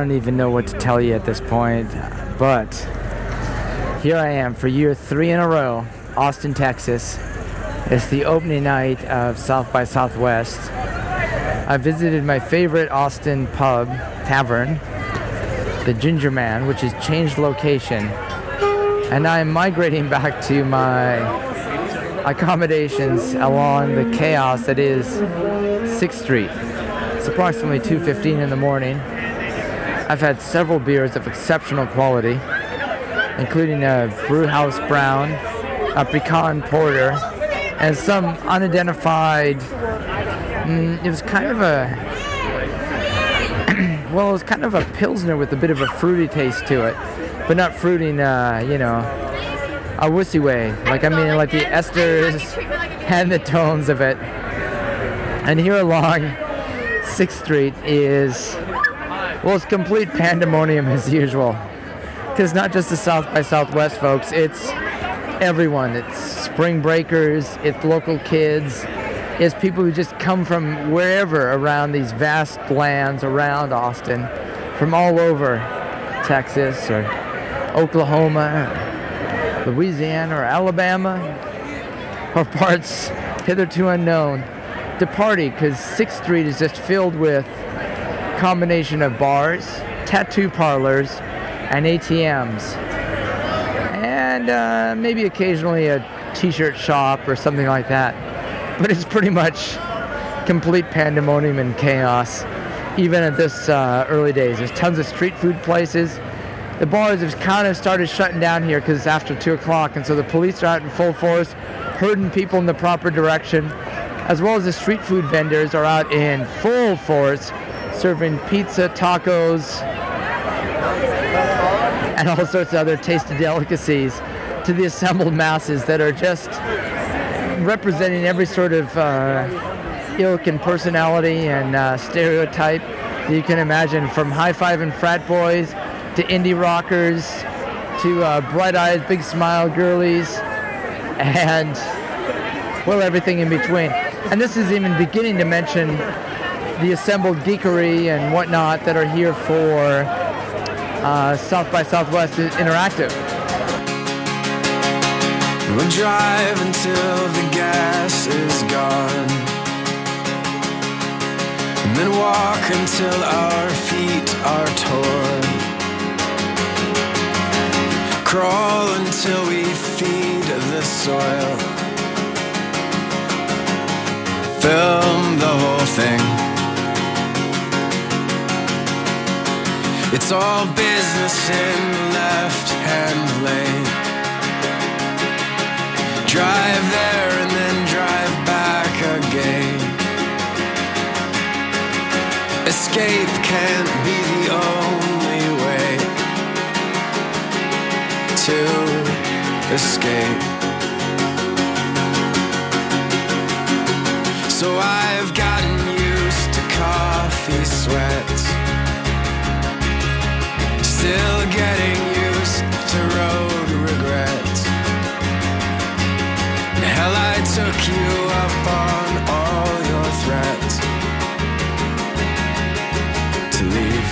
don't even know what to tell you at this point, but here I am for year three in a row, Austin, Texas. It's the opening night of South by Southwest. I visited my favorite Austin pub, tavern, the Ginger Man, which has changed location. And I'm migrating back to my accommodations along the chaos that is 6th Street. It's approximately 2.15 in the morning. I've had several beers of exceptional quality, including a Brewhouse Brown, a Pecan Porter, and some unidentified. Mm, it was kind of a. well, it was kind of a Pilsner with a bit of a fruity taste to it, but not fruiting, uh, you know, a wussy way. Like, I mean, like the esters and the tones of it. And here along 6th Street is well, it's complete pandemonium as usual. Because not just the South by Southwest folks, it's everyone. It's spring breakers, it's local kids, it's people who just come from wherever around these vast lands around Austin, from all over Texas or Oklahoma, or Louisiana or Alabama, or parts hitherto unknown to party because 6th Street is just filled with combination of bars, tattoo parlors, and ATMs. And uh, maybe occasionally a t shirt shop or something like that. But it's pretty much complete pandemonium and chaos, even at this uh, early days. There's tons of street food places. The bars have kind of started shutting down here because it's after 2 o'clock, and so the police are out in full force, herding people in the proper direction, as well as the street food vendors are out in full force serving pizza, tacos, and all sorts of other tasty delicacies to the assembled masses that are just representing every sort of uh, ilk and personality and uh, stereotype that you can imagine from high five and frat boys to indie rockers to uh, bright-eyed, big smile girlies and well, everything in between. And this is even beginning to mention the assembled geekery and whatnot that are here for uh, South by Southwest Interactive. We'll drive until the gas is gone. And then walk until our feet are torn. Crawl until we feed the soil. Film the whole thing. It's all business in the left hand lane. Drive there and then drive back again. Escape can't be the only way to escape. So I've gotten used to coffee sweats still getting used to road regrets. Hell, I took you up on all your threats to leave.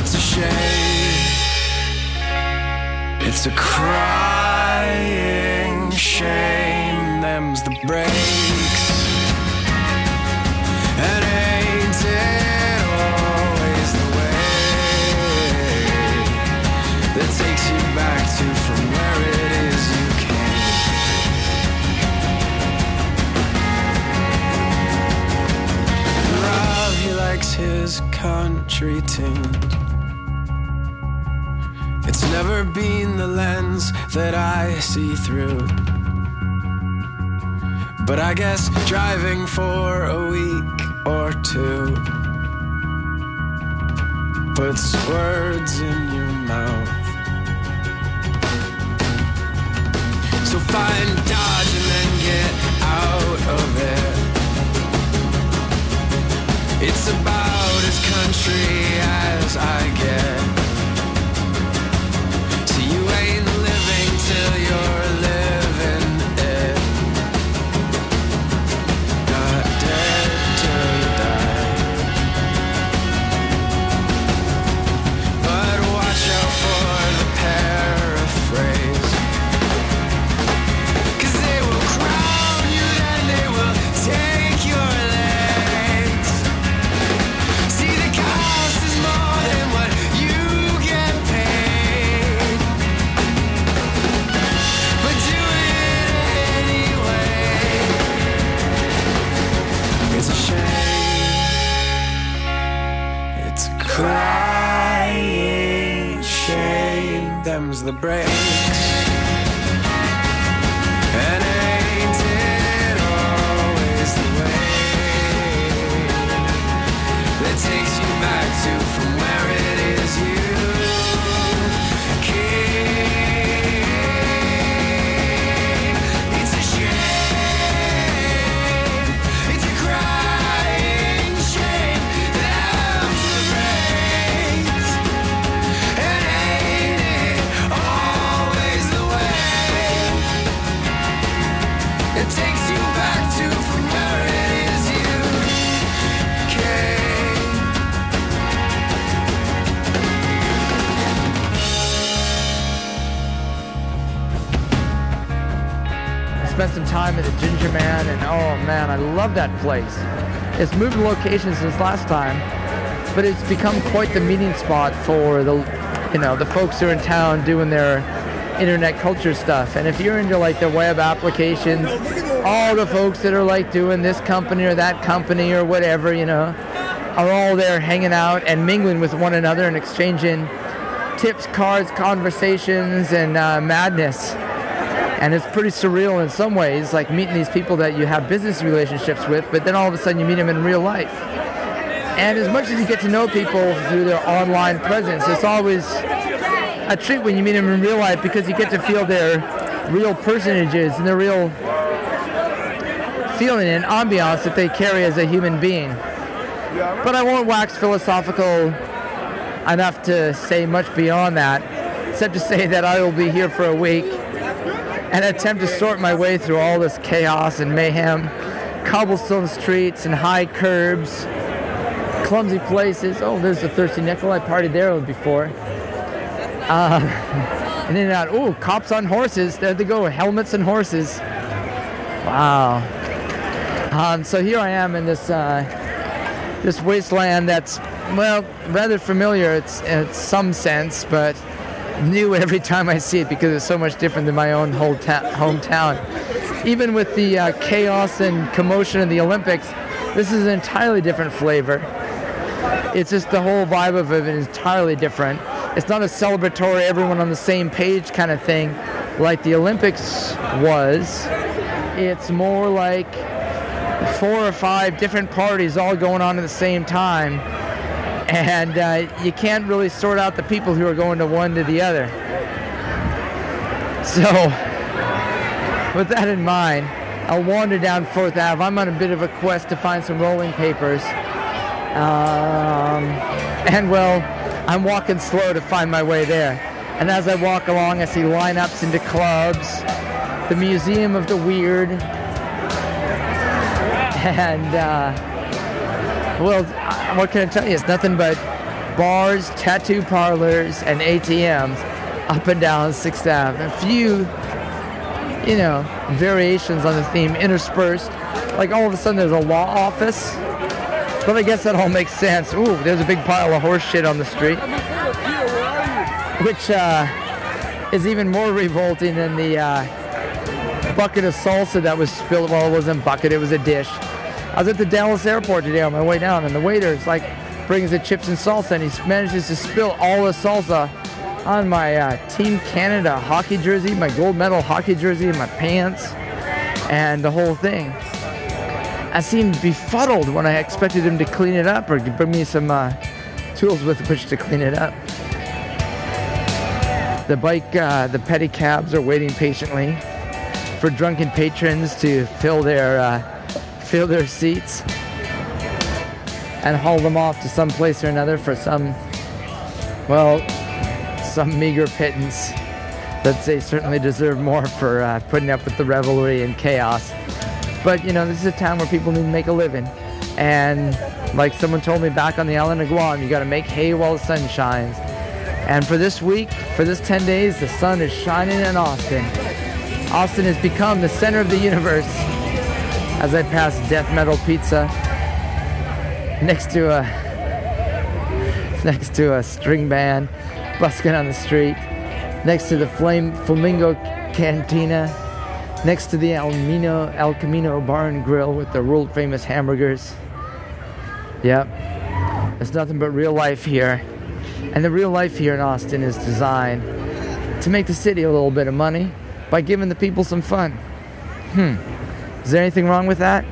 It's a shame. It's a crying that I see through. But I guess driving for a week or two puts words in your mouth. So find Dodge and then get out of it. It's about crying shame. Them's the break. Spent some time at the Ginger Man, and oh man, I love that place. It's moved locations since last time, but it's become quite the meeting spot for the, you know, the folks who are in town doing their internet culture stuff. And if you're into like the web applications, all the folks that are like doing this company or that company or whatever, you know, are all there hanging out and mingling with one another and exchanging tips, cards, conversations, and uh, madness and it's pretty surreal in some ways, like meeting these people that you have business relationships with, but then all of a sudden you meet them in real life. And as much as you get to know people through their online presence, it's always a treat when you meet them in real life because you get to feel their real personages and their real feeling and ambiance that they carry as a human being. But I won't wax philosophical enough to say much beyond that, except to say that I will be here for a week and attempt to sort my way through all this chaos and mayhem, cobblestone streets and high curbs, clumsy places. Oh, there's the Thirsty Nickel. I partied there before. Uh, and then out. Oh, cops on horses. There they go. Helmets and horses. Wow. Um, so here I am in this uh, this wasteland that's well rather familiar. It's in some sense, but new every time I see it because it's so much different than my own whole ta- hometown. Even with the uh, chaos and commotion of the Olympics, this is an entirely different flavor. It's just the whole vibe of it is entirely different. It's not a celebratory, everyone on the same page kind of thing like the Olympics was. It's more like four or five different parties all going on at the same time and uh, you can't really sort out the people who are going to one to the other. So, with that in mind, I'll wander down Fourth Ave. I'm on a bit of a quest to find some rolling papers. Um, and well, I'm walking slow to find my way there. And as I walk along, I see lineups into clubs, the Museum of the Weird, and uh, well, what can I tell you? It's nothing but bars, tattoo parlors, and ATMs up and down 6th Ave. A few, you know, variations on the theme interspersed. Like all of a sudden there's a law office. But I guess that all makes sense. Ooh, there's a big pile of horse shit on the street. Which uh, is even more revolting than the uh, bucket of salsa that was spilled. Well, it wasn't bucket, it was a dish. I was at the Dallas airport today on my way down, and the waiter's like brings the chips and salsa, and he manages to spill all the salsa on my uh, Team Canada hockey jersey, my gold medal hockey jersey, and my pants, and the whole thing. I seemed befuddled when I expected him to clean it up or bring me some uh, tools with which to clean it up. The bike, uh, the pedicabs are waiting patiently for drunken patrons to fill their uh, fill their seats and haul them off to some place or another for some, well, some meager pittance that they certainly deserve more for uh, putting up with the revelry and chaos. But you know, this is a town where people need to make a living, and like someone told me back on the island of Guam, you got to make hay while the sun shines. And for this week, for this 10 days, the sun is shining in Austin. Austin has become the center of the universe as I pass Death Metal Pizza next to a next to a string band busking on the street, next to the Flame Flamingo Cantina, next to the Casino El Camino Bar and Grill with the world famous hamburgers. Yep, there's nothing but real life here, and the real life here in Austin is designed to make the city a little bit of money by giving the people some fun. Hmm. Is there anything wrong with that?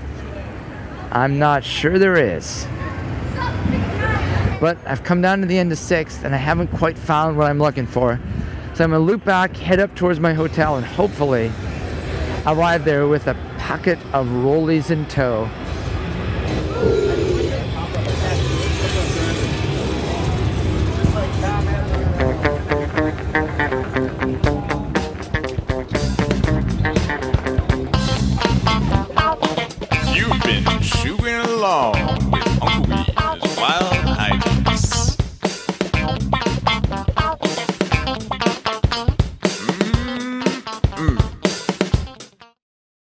I'm not sure there is. But I've come down to the end of 6th and I haven't quite found what I'm looking for. So I'm gonna loop back, head up towards my hotel, and hopefully arrive there with a packet of rollies in tow.